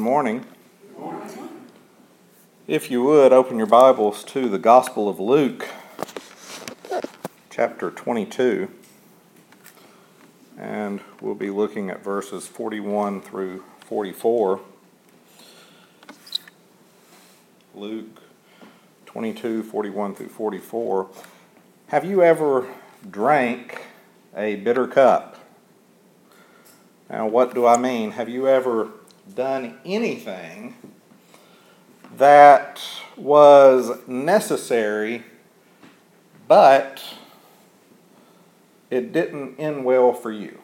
Morning. If you would, open your Bibles to the Gospel of Luke, chapter 22. And we'll be looking at verses 41 through 44. Luke 22, 41 through 44. Have you ever drank a bitter cup? Now, what do I mean? Have you ever done anything that was necessary, but it didn't end well for you.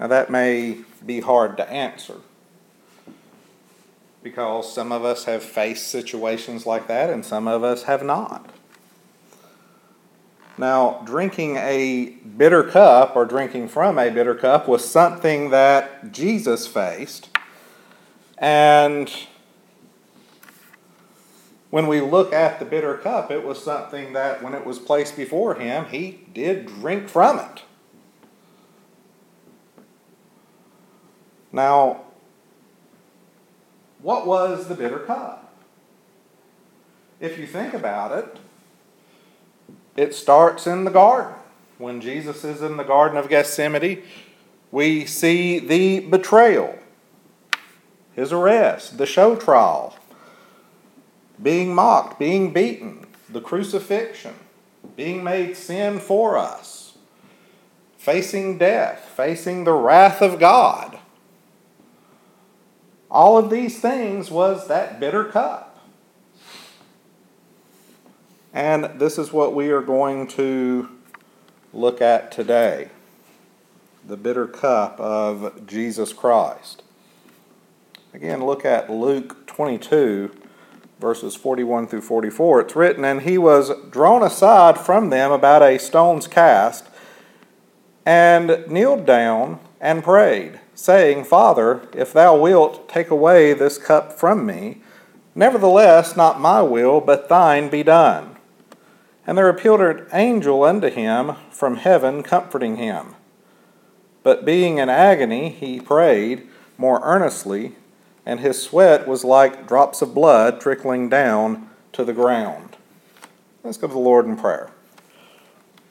Now, that may be hard to answer because some of us have faced situations like that and some of us have not. Now, drinking a bitter cup or drinking from a bitter cup was something that Jesus faced. And when we look at the bitter cup, it was something that when it was placed before him, he did drink from it. Now, what was the bitter cup? If you think about it, it starts in the garden. When Jesus is in the Garden of Gethsemane, we see the betrayal, his arrest, the show trial, being mocked, being beaten, the crucifixion, being made sin for us, facing death, facing the wrath of God. All of these things was that bitter cup. And this is what we are going to look at today the bitter cup of Jesus Christ. Again, look at Luke 22, verses 41 through 44. It's written, And he was drawn aside from them about a stone's cast, and kneeled down and prayed, saying, Father, if thou wilt take away this cup from me, nevertheless, not my will, but thine be done. And there appeared an angel unto him from heaven, comforting him. But being in agony, he prayed more earnestly, and his sweat was like drops of blood trickling down to the ground. Let's go to the Lord in prayer.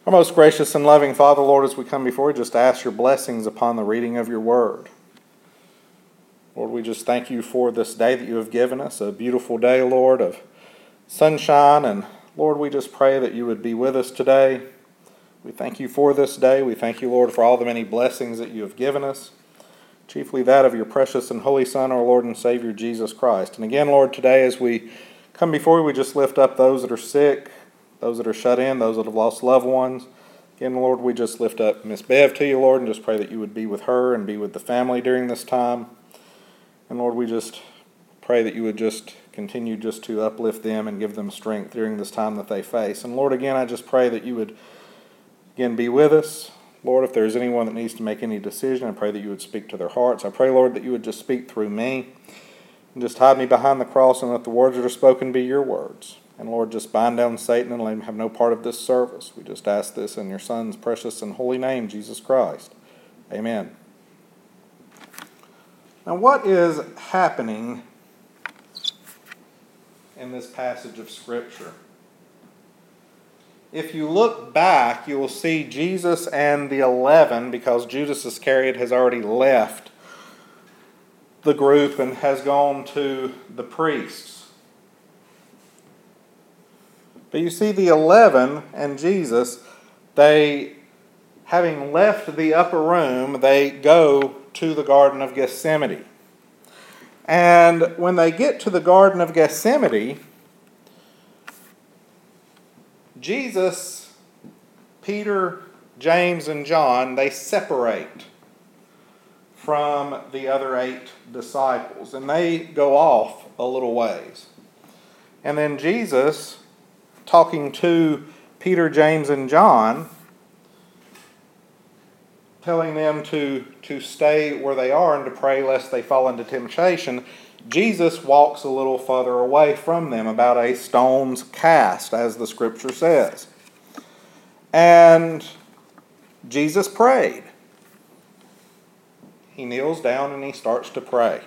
Our most gracious and loving Father, Lord, as we come before you, just ask your blessings upon the reading of your word. Lord, we just thank you for this day that you have given us, a beautiful day, Lord, of sunshine. And Lord, we just pray that you would be with us today. We thank you for this day. We thank you, Lord, for all the many blessings that you have given us, chiefly that of your precious and holy Son, our Lord and Savior, Jesus Christ. And again, Lord, today as we come before you, we just lift up those that are sick those that are shut in, those that have lost loved ones. Again, Lord, we just lift up Miss Bev to you, Lord, and just pray that you would be with her and be with the family during this time. And Lord, we just pray that you would just continue just to uplift them and give them strength during this time that they face. And Lord, again, I just pray that you would again be with us. Lord, if there's anyone that needs to make any decision, I pray that you would speak to their hearts. I pray, Lord, that you would just speak through me and just hide me behind the cross and let the words that are spoken be your words. And Lord, just bind down Satan and let him have no part of this service. We just ask this in your Son's precious and holy name, Jesus Christ. Amen. Now, what is happening in this passage of Scripture? If you look back, you will see Jesus and the eleven, because Judas Iscariot has already left the group and has gone to the priests. But you see, the eleven and Jesus, they, having left the upper room, they go to the Garden of Gethsemane. And when they get to the Garden of Gethsemane, Jesus, Peter, James, and John, they separate from the other eight disciples and they go off a little ways. And then Jesus talking to Peter, James, and John, telling them to, to stay where they are and to pray lest they fall into temptation, Jesus walks a little further away from them, about a stone's cast, as the scripture says. And Jesus prayed. He kneels down and he starts to pray.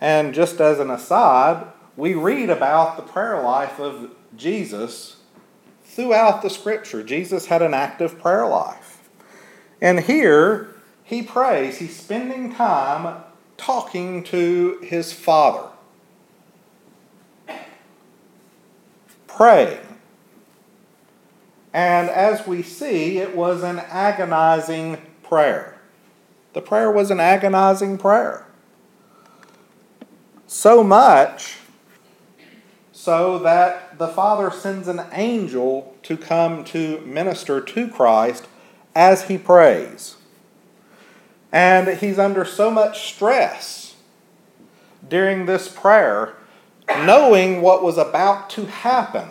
And just as an aside, we read about the prayer life of Jesus throughout the scripture. Jesus had an active prayer life. And here he prays, he's spending time talking to his Father, praying. And as we see, it was an agonizing prayer. The prayer was an agonizing prayer. So much so that the Father sends an angel to come to minister to Christ as he prays. And he's under so much stress during this prayer, knowing what was about to happen,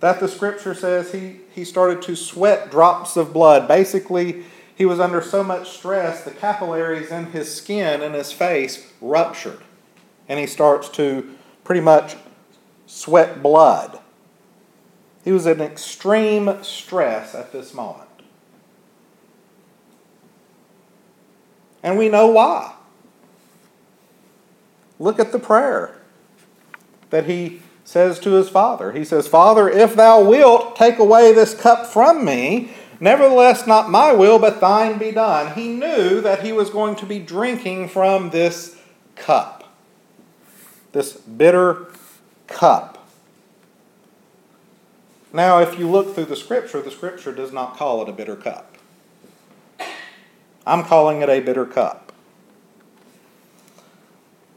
that the scripture says he, he started to sweat drops of blood. Basically, he was under so much stress, the capillaries in his skin and his face ruptured. And he starts to pretty much sweat blood. He was in extreme stress at this moment. And we know why. Look at the prayer that he says to his father. He says, Father, if thou wilt take away this cup from me, nevertheless, not my will, but thine be done. He knew that he was going to be drinking from this cup this bitter cup. Now, if you look through the scripture, the scripture does not call it a bitter cup. I'm calling it a bitter cup.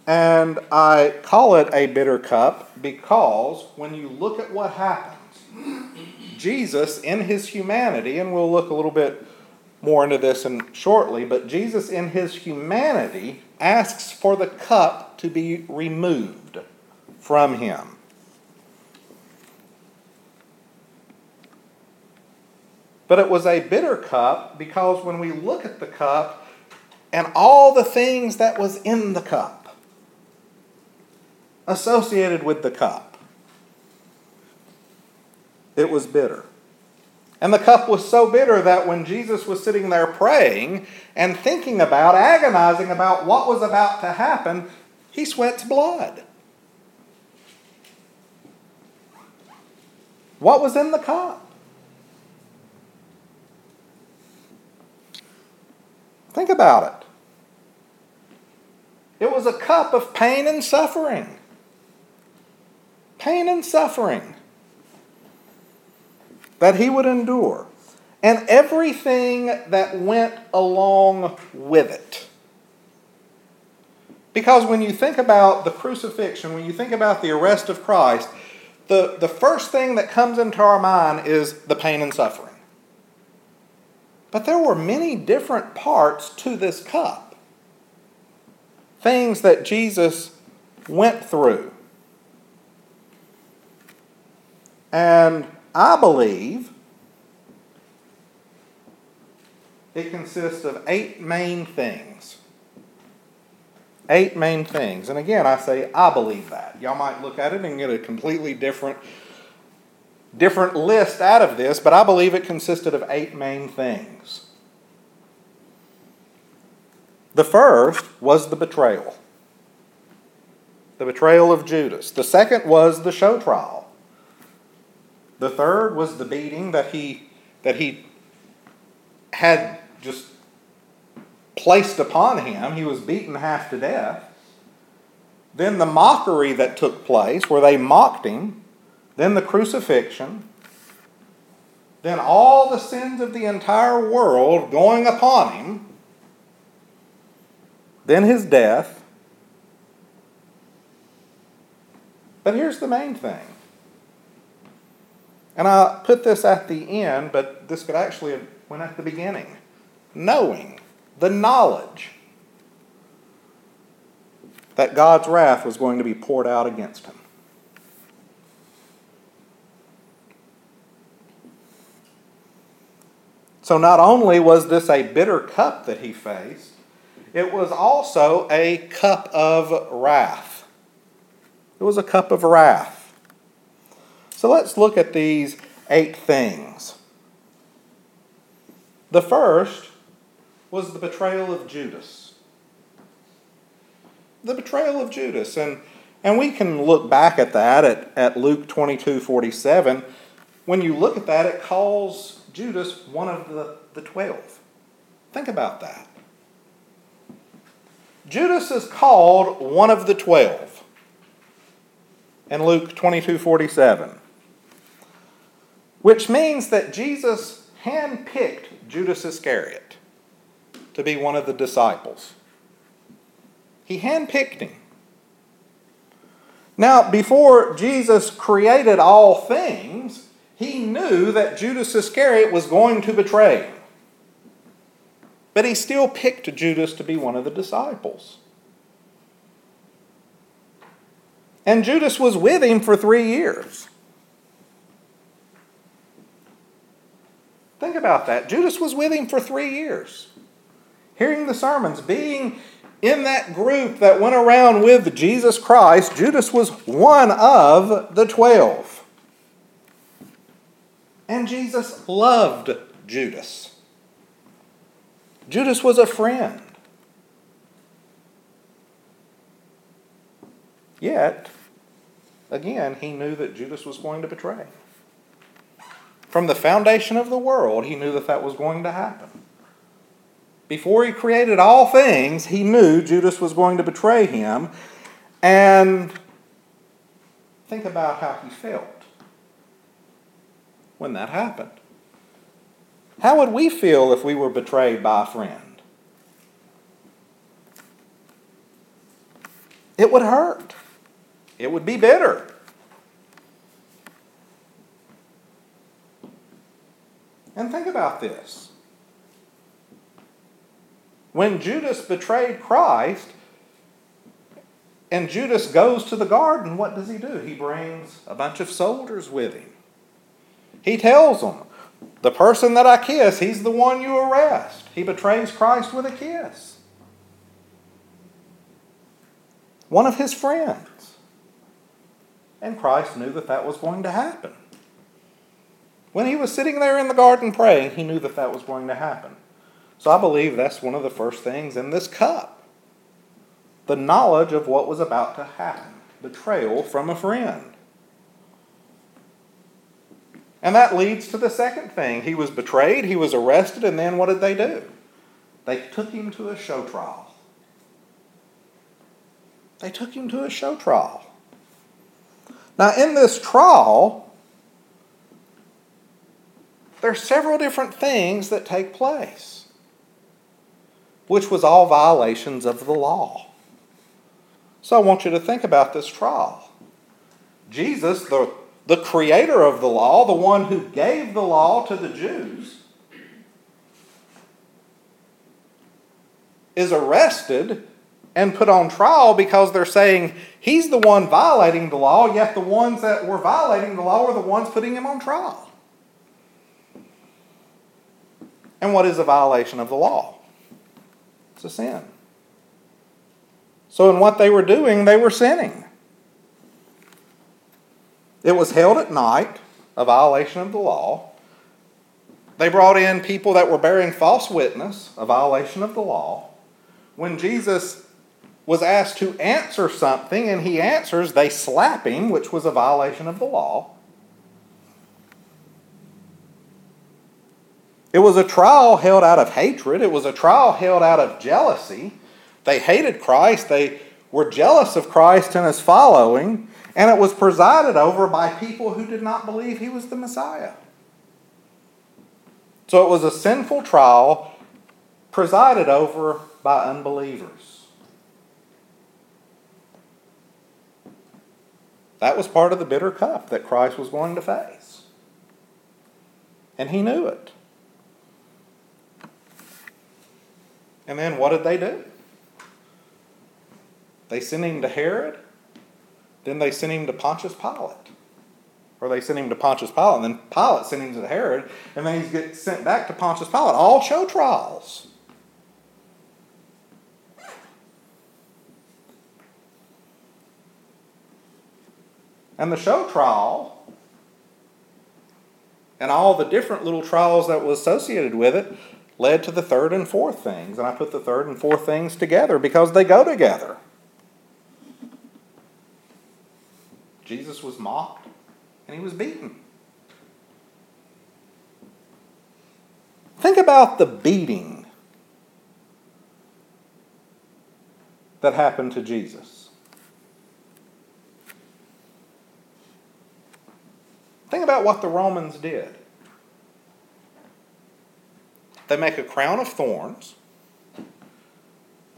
And I call it a bitter cup because when you look at what happens, Jesus, in his humanity, and we'll look a little bit more into this in shortly, but Jesus, in his humanity, asks for the cup to be removed from him. But it was a bitter cup because when we look at the cup and all the things that was in the cup, associated with the cup, it was bitter. And the cup was so bitter that when Jesus was sitting there praying and thinking about, agonizing about what was about to happen, he sweats blood. What was in the cup? Think about it. It was a cup of pain and suffering. Pain and suffering that he would endure, and everything that went along with it. Because when you think about the crucifixion, when you think about the arrest of Christ, the, the first thing that comes into our mind is the pain and suffering. But there were many different parts to this cup. Things that Jesus went through. And I believe it consists of eight main things. Eight main things. And again, I say I believe that. Y'all might look at it and get a completely different different list out of this, but I believe it consisted of eight main things. The first was the betrayal. The betrayal of Judas. The second was the show trial. The third was the beating that he that he had just placed upon him. He was beaten half to death. Then the mockery that took place, where they mocked him. Then the crucifixion. Then all the sins of the entire world going upon him. Then his death. But here's the main thing and I put this at the end, but this could actually have went at the beginning. Knowing, the knowledge that God's wrath was going to be poured out against him. So not only was this a bitter cup that he faced, it was also a cup of wrath. It was a cup of wrath. So let's look at these eight things. The first was the betrayal of Judas. The betrayal of Judas. And, and we can look back at that at, at Luke 22 47. When you look at that, it calls Judas one of the, the twelve. Think about that. Judas is called one of the twelve in Luke 22 47 which means that Jesus handpicked Judas Iscariot to be one of the disciples. He handpicked him. Now, before Jesus created all things, he knew that Judas Iscariot was going to betray. But he still picked Judas to be one of the disciples. And Judas was with him for three years. Think about that. Judas was with him for three years, hearing the sermons, being in that group that went around with Jesus Christ. Judas was one of the twelve. And Jesus loved Judas. Judas was a friend. Yet, again, he knew that Judas was going to betray. From the foundation of the world, he knew that that was going to happen. Before he created all things, he knew Judas was going to betray him. And think about how he felt when that happened. How would we feel if we were betrayed by a friend? It would hurt. It would be bitter. And think about this. When Judas betrayed Christ, and Judas goes to the garden, what does he do? He brings a bunch of soldiers with him. He tells them, The person that I kiss, he's the one you arrest. He betrays Christ with a kiss. One of his friends. And Christ knew that that was going to happen. When he was sitting there in the garden praying, he knew that that was going to happen. So I believe that's one of the first things in this cup the knowledge of what was about to happen betrayal from a friend. And that leads to the second thing. He was betrayed, he was arrested, and then what did they do? They took him to a show trial. They took him to a show trial. Now, in this trial, there are several different things that take place, which was all violations of the law. So I want you to think about this trial. Jesus, the, the creator of the law, the one who gave the law to the Jews, is arrested and put on trial because they're saying he's the one violating the law, yet the ones that were violating the law are the ones putting him on trial. And what is a violation of the law? It's a sin. So, in what they were doing, they were sinning. It was held at night, a violation of the law. They brought in people that were bearing false witness, a violation of the law. When Jesus was asked to answer something and he answers, they slap him, which was a violation of the law. It was a trial held out of hatred. It was a trial held out of jealousy. They hated Christ. They were jealous of Christ and his following. And it was presided over by people who did not believe he was the Messiah. So it was a sinful trial presided over by unbelievers. That was part of the bitter cup that Christ was going to face. And he knew it. And then what did they do? They sent him to Herod, then they sent him to Pontius Pilate. Or they sent him to Pontius Pilate, and then Pilate sent him to Herod, and then he gets sent back to Pontius Pilate. All show trials. And the show trial and all the different little trials that was associated with it led to the third and fourth things. And I put the third and fourth things together because they go together. Jesus was mocked and he was beaten. Think about the beating that happened to Jesus. Think about what the Romans did. They make a crown of thorns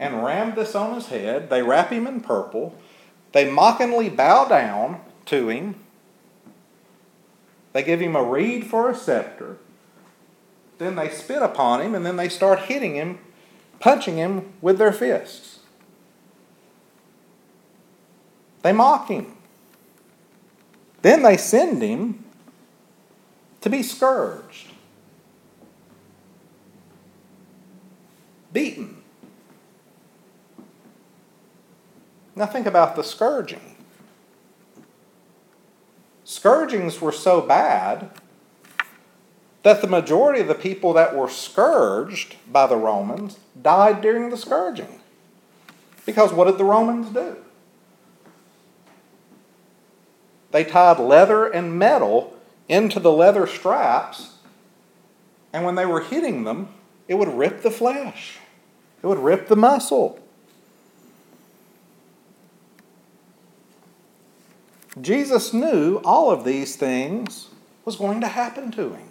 and ram this on his head. They wrap him in purple. They mockingly bow down to him. They give him a reed for a scepter. Then they spit upon him and then they start hitting him, punching him with their fists. They mock him. Then they send him to be scourged. beaten. Now think about the scourging. Scourgings were so bad that the majority of the people that were scourged by the Romans died during the scourging. Because what did the Romans do? They tied leather and metal into the leather straps, and when they were hitting them, it would rip the flesh. It would rip the muscle. Jesus knew all of these things was going to happen to him.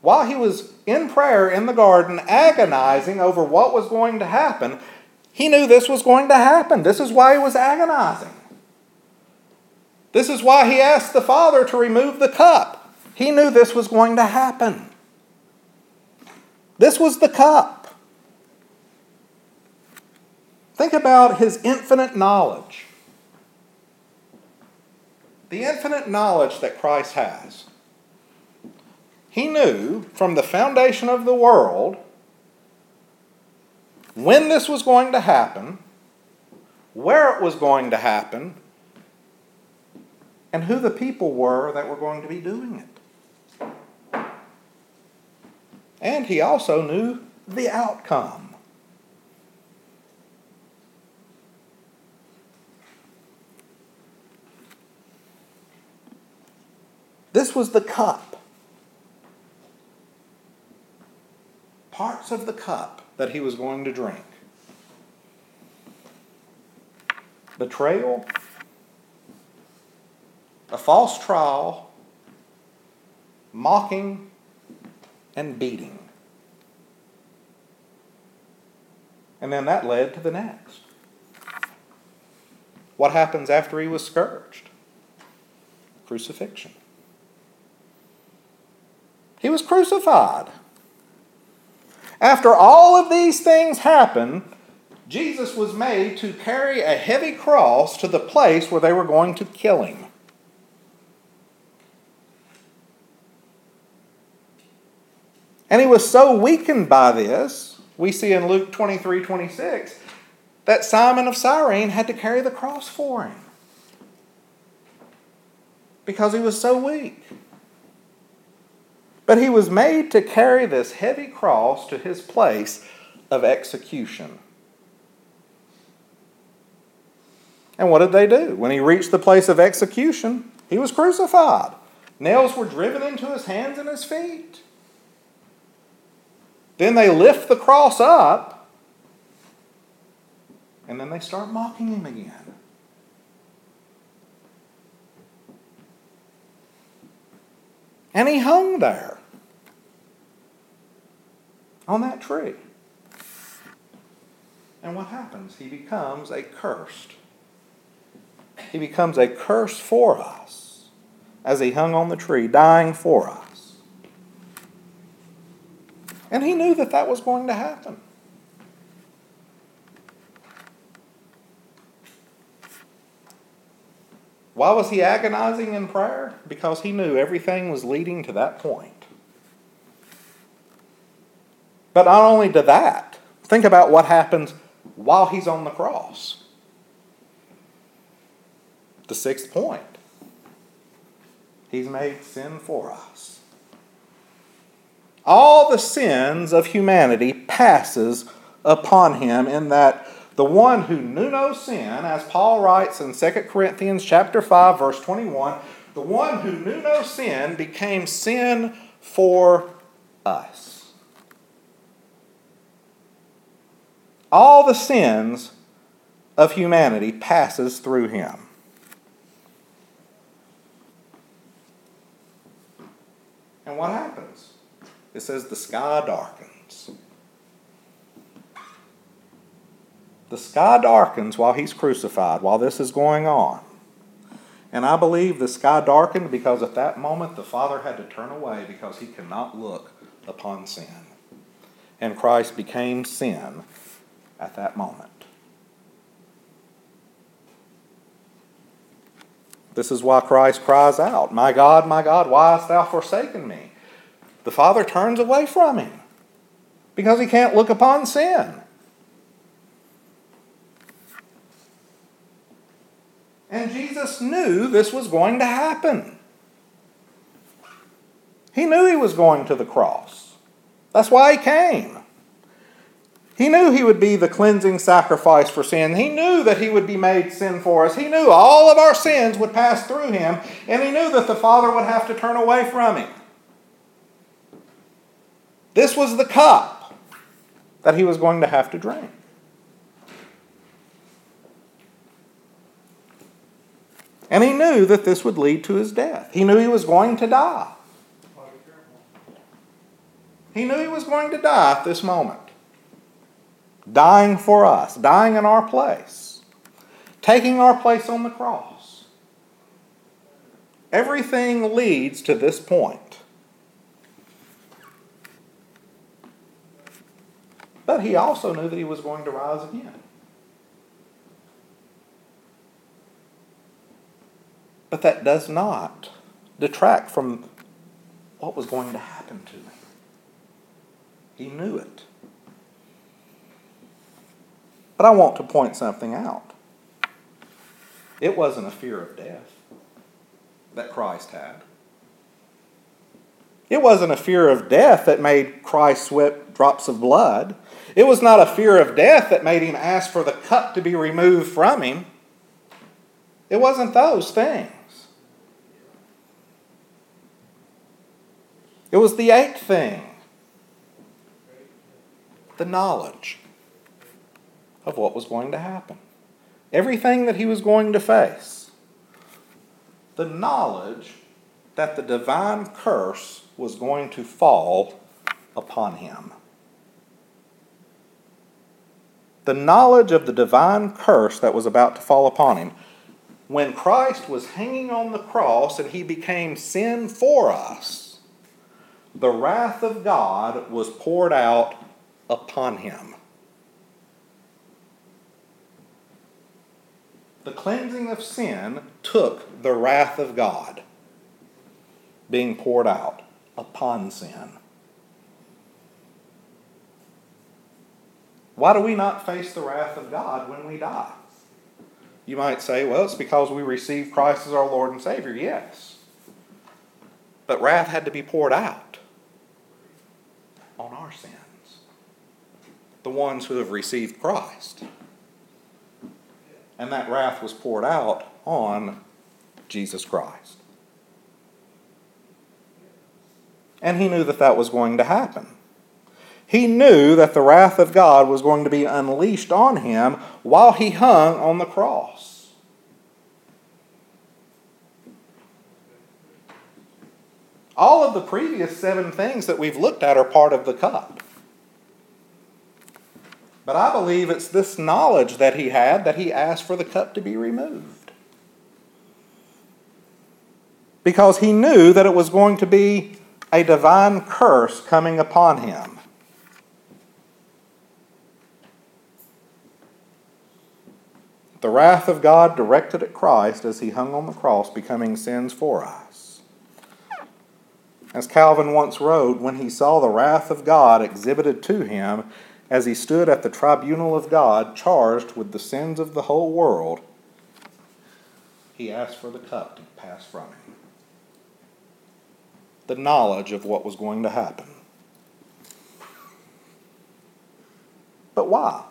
While he was in prayer in the garden, agonizing over what was going to happen, he knew this was going to happen. This is why he was agonizing. This is why he asked the Father to remove the cup. He knew this was going to happen. This was the cup. Think about his infinite knowledge. the infinite knowledge that Christ has, he knew from the foundation of the world when this was going to happen, where it was going to happen, and who the people were that were going to be doing it. And he also knew the outcome. This was the cup. Parts of the cup that he was going to drink betrayal, a false trial, mocking, and beating. And then that led to the next. What happens after he was scourged? Crucifixion. He was crucified. After all of these things happened, Jesus was made to carry a heavy cross to the place where they were going to kill him. And he was so weakened by this, we see in Luke 23 26, that Simon of Cyrene had to carry the cross for him because he was so weak. But he was made to carry this heavy cross to his place of execution. And what did they do? When he reached the place of execution, he was crucified. Nails were driven into his hands and his feet. Then they lift the cross up, and then they start mocking him again. And he hung there on that tree. And what happens? He becomes a cursed. He becomes a curse for us as he hung on the tree, dying for us. And he knew that that was going to happen. Why was he agonizing in prayer? Because he knew everything was leading to that point. But not only to that, think about what happens while he's on the cross. The sixth point He's made sin for us. All the sins of humanity passes upon him in that the one who knew no sin, as Paul writes in 2 Corinthians chapter 5 verse 21, the one who knew no sin became sin for us. All the sins of humanity passes through him. And what happens? It says the sky darkens. The sky darkens while he's crucified, while this is going on. And I believe the sky darkened because at that moment the Father had to turn away because he cannot look upon sin. And Christ became sin at that moment. This is why Christ cries out, My God, my God, why hast thou forsaken me? The Father turns away from him because he can't look upon sin. And Jesus knew this was going to happen. He knew he was going to the cross. That's why he came. He knew he would be the cleansing sacrifice for sin. He knew that he would be made sin for us. He knew all of our sins would pass through him, and he knew that the Father would have to turn away from him. This was the cup that he was going to have to drink. And he knew that this would lead to his death. He knew he was going to die. He knew he was going to die at this moment. Dying for us, dying in our place, taking our place on the cross. Everything leads to this point. But he also knew that he was going to rise again. But that does not detract from what was going to happen to me. He knew it. But I want to point something out. It wasn't a fear of death that Christ had. It wasn't a fear of death that made Christ sweat drops of blood. It was not a fear of death that made him ask for the cup to be removed from him. It wasn't those things. It was the eighth thing the knowledge of what was going to happen, everything that he was going to face. The knowledge that the divine curse was going to fall upon him. The knowledge of the divine curse that was about to fall upon him. When Christ was hanging on the cross and he became sin for us, the wrath of God was poured out upon him. The cleansing of sin took the wrath of God being poured out upon sin. Why do we not face the wrath of God when we die? You might say, well, it's because we receive Christ as our Lord and Savior. Yes. But wrath had to be poured out on our sins, the ones who have received Christ. And that wrath was poured out on Jesus Christ. And he knew that that was going to happen. He knew that the wrath of God was going to be unleashed on him while he hung on the cross. All of the previous seven things that we've looked at are part of the cup. But I believe it's this knowledge that he had that he asked for the cup to be removed. Because he knew that it was going to be a divine curse coming upon him. The wrath of God directed at Christ as he hung on the cross, becoming sins for us. As Calvin once wrote, when he saw the wrath of God exhibited to him as he stood at the tribunal of God, charged with the sins of the whole world, he asked for the cup to pass from him. The knowledge of what was going to happen. But why?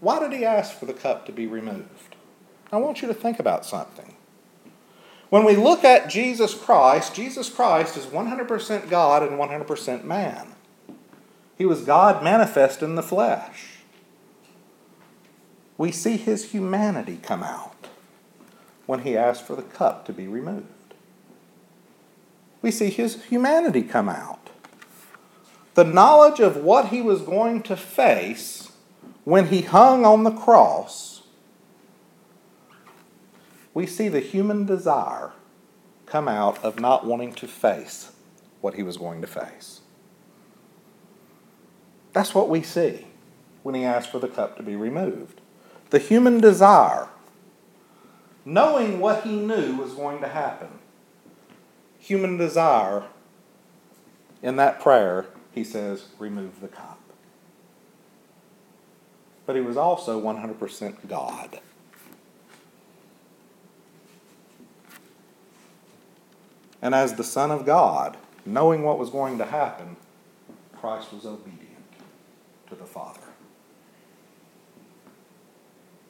Why did he ask for the cup to be removed? I want you to think about something. When we look at Jesus Christ, Jesus Christ is 100% God and 100% man. He was God manifest in the flesh. We see his humanity come out when he asked for the cup to be removed. We see his humanity come out. The knowledge of what he was going to face when he hung on the cross, we see the human desire come out of not wanting to face what he was going to face. That's what we see when he asked for the cup to be removed. The human desire, knowing what he knew was going to happen, human desire, in that prayer, he says, remove the cup but he was also 100% God. And as the Son of God, knowing what was going to happen, Christ was obedient to the Father.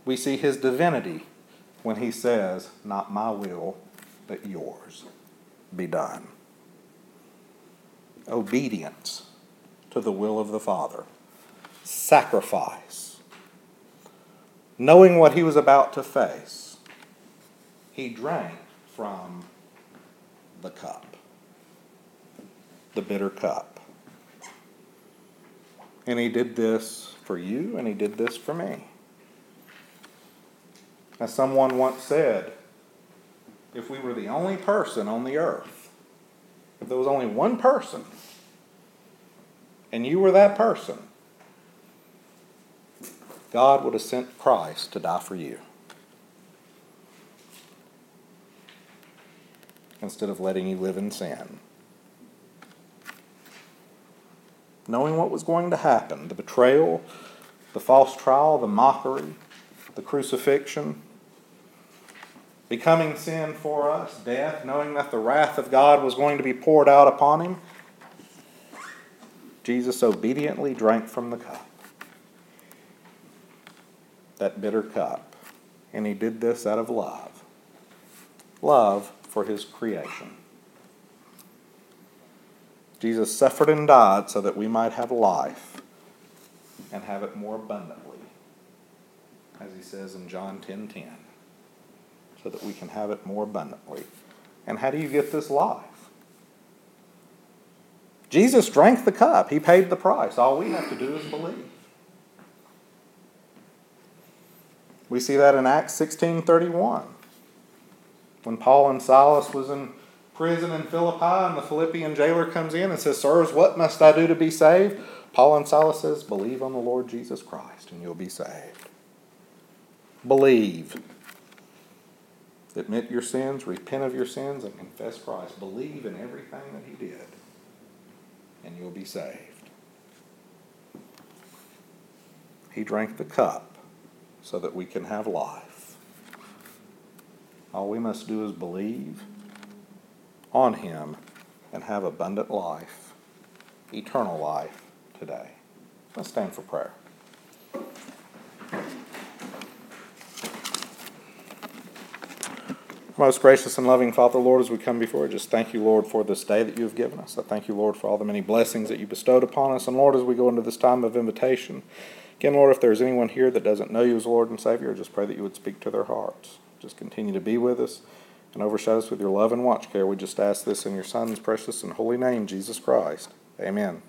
We see his divinity when he says, Not my will, but yours be done. Obedience to the will of the Father. Sacrifice knowing what he was about to face, he drank from the cup, the bitter cup. And he did this for you, and he did this for me. As someone once said, if we were the only person on the earth, if there was only one person, and you were that person, God would have sent Christ to die for you instead of letting you live in sin. Knowing what was going to happen the betrayal, the false trial, the mockery, the crucifixion, becoming sin for us, death, knowing that the wrath of God was going to be poured out upon him, Jesus obediently drank from the cup, that bitter cup, and he did this out of love. Love for his creation. Jesus suffered and died so that we might have life and have it more abundantly, as he says in John 10:10, 10, 10, so that we can have it more abundantly. And how do you get this life? Jesus drank the cup. He paid the price. All we have to do is believe. We see that in Acts 16:31. When Paul and Silas was in prison in Philippi and the Philippian jailer comes in and says, "Sirs, what must I do to be saved?" Paul and Silas says, "Believe on the Lord Jesus Christ and you'll be saved." Believe. Admit your sins, repent of your sins, and confess Christ. Believe in everything that He did, and you'll be saved. He drank the cup so that we can have life. All we must do is believe on Him and have abundant life, eternal life today. Let's stand for prayer. Most gracious and loving Father, Lord, as we come before you, just thank you, Lord, for this day that you have given us. I thank you, Lord, for all the many blessings that you bestowed upon us. And Lord, as we go into this time of invitation, again, Lord, if there's anyone here that doesn't know you as Lord and Savior, I just pray that you would speak to their hearts. Just continue to be with us and overshadow us with your love and watch care. We just ask this in your Son's precious and holy name, Jesus Christ. Amen.